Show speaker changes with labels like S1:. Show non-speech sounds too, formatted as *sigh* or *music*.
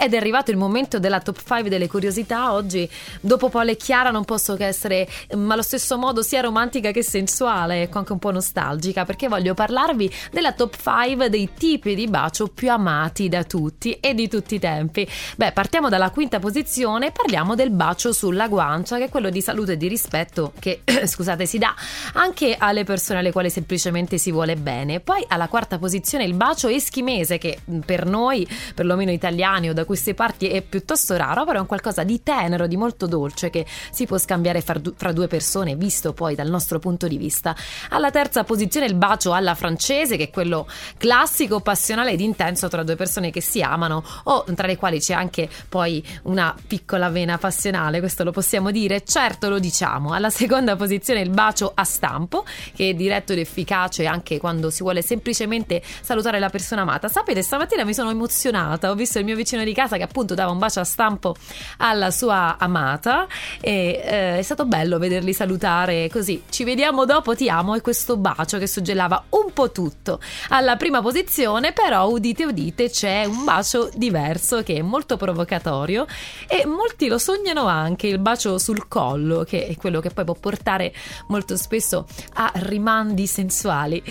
S1: ed è arrivato il momento della top 5 delle curiosità. Oggi, dopo Paola Chiara, non posso che essere, ma allo stesso modo, sia romantica che sensuale, ecco anche un po' nostalgica, perché voglio parlarvi della top 5 dei tipi di bacio più amati da tutti e di tutti i tempi. Beh, partiamo dalla quinta posizione e parliamo del bacio sulla guancia, che è quello di salute e di rispetto che, *clears throat* scusate, si dà anche alle persone alle quali semplicemente si vuole bene. Poi alla quarta posizione il bacio eschimese, che per noi, perlomeno italiani o da queste parti, è piuttosto raro, però è un qualcosa di tenero, di molto dolce che si può scambiare fra due persone, visto poi dal nostro punto di vista. Alla terza posizione il bacio alla francese, che è quello classico, passionale ed intenso tra due persone che si amano, o tra le quali c'è anche poi una piccola vena passionale, questo lo possiamo dire? Certo lo diciamo. Alla seconda posizione il bacio a stampo, che è diretto ed efficace anche quando si vuole semplicemente salutare la persona amata. Sapete, stamattina mi sono emozionata, ho visto il mio vicino di casa che appunto dava un bacio a stampo alla sua amata e eh, è stato bello vederli salutare così. Ci vediamo dopo, ti amo e questo bacio che suggellava un po' tutto. Alla prima posizione però, udite udite, c'è un bacio diverso che è molto provocatorio e molti lo sognano anche, il bacio sul collo, che è quello che poi può portare molto spesso a rimandi sensuali.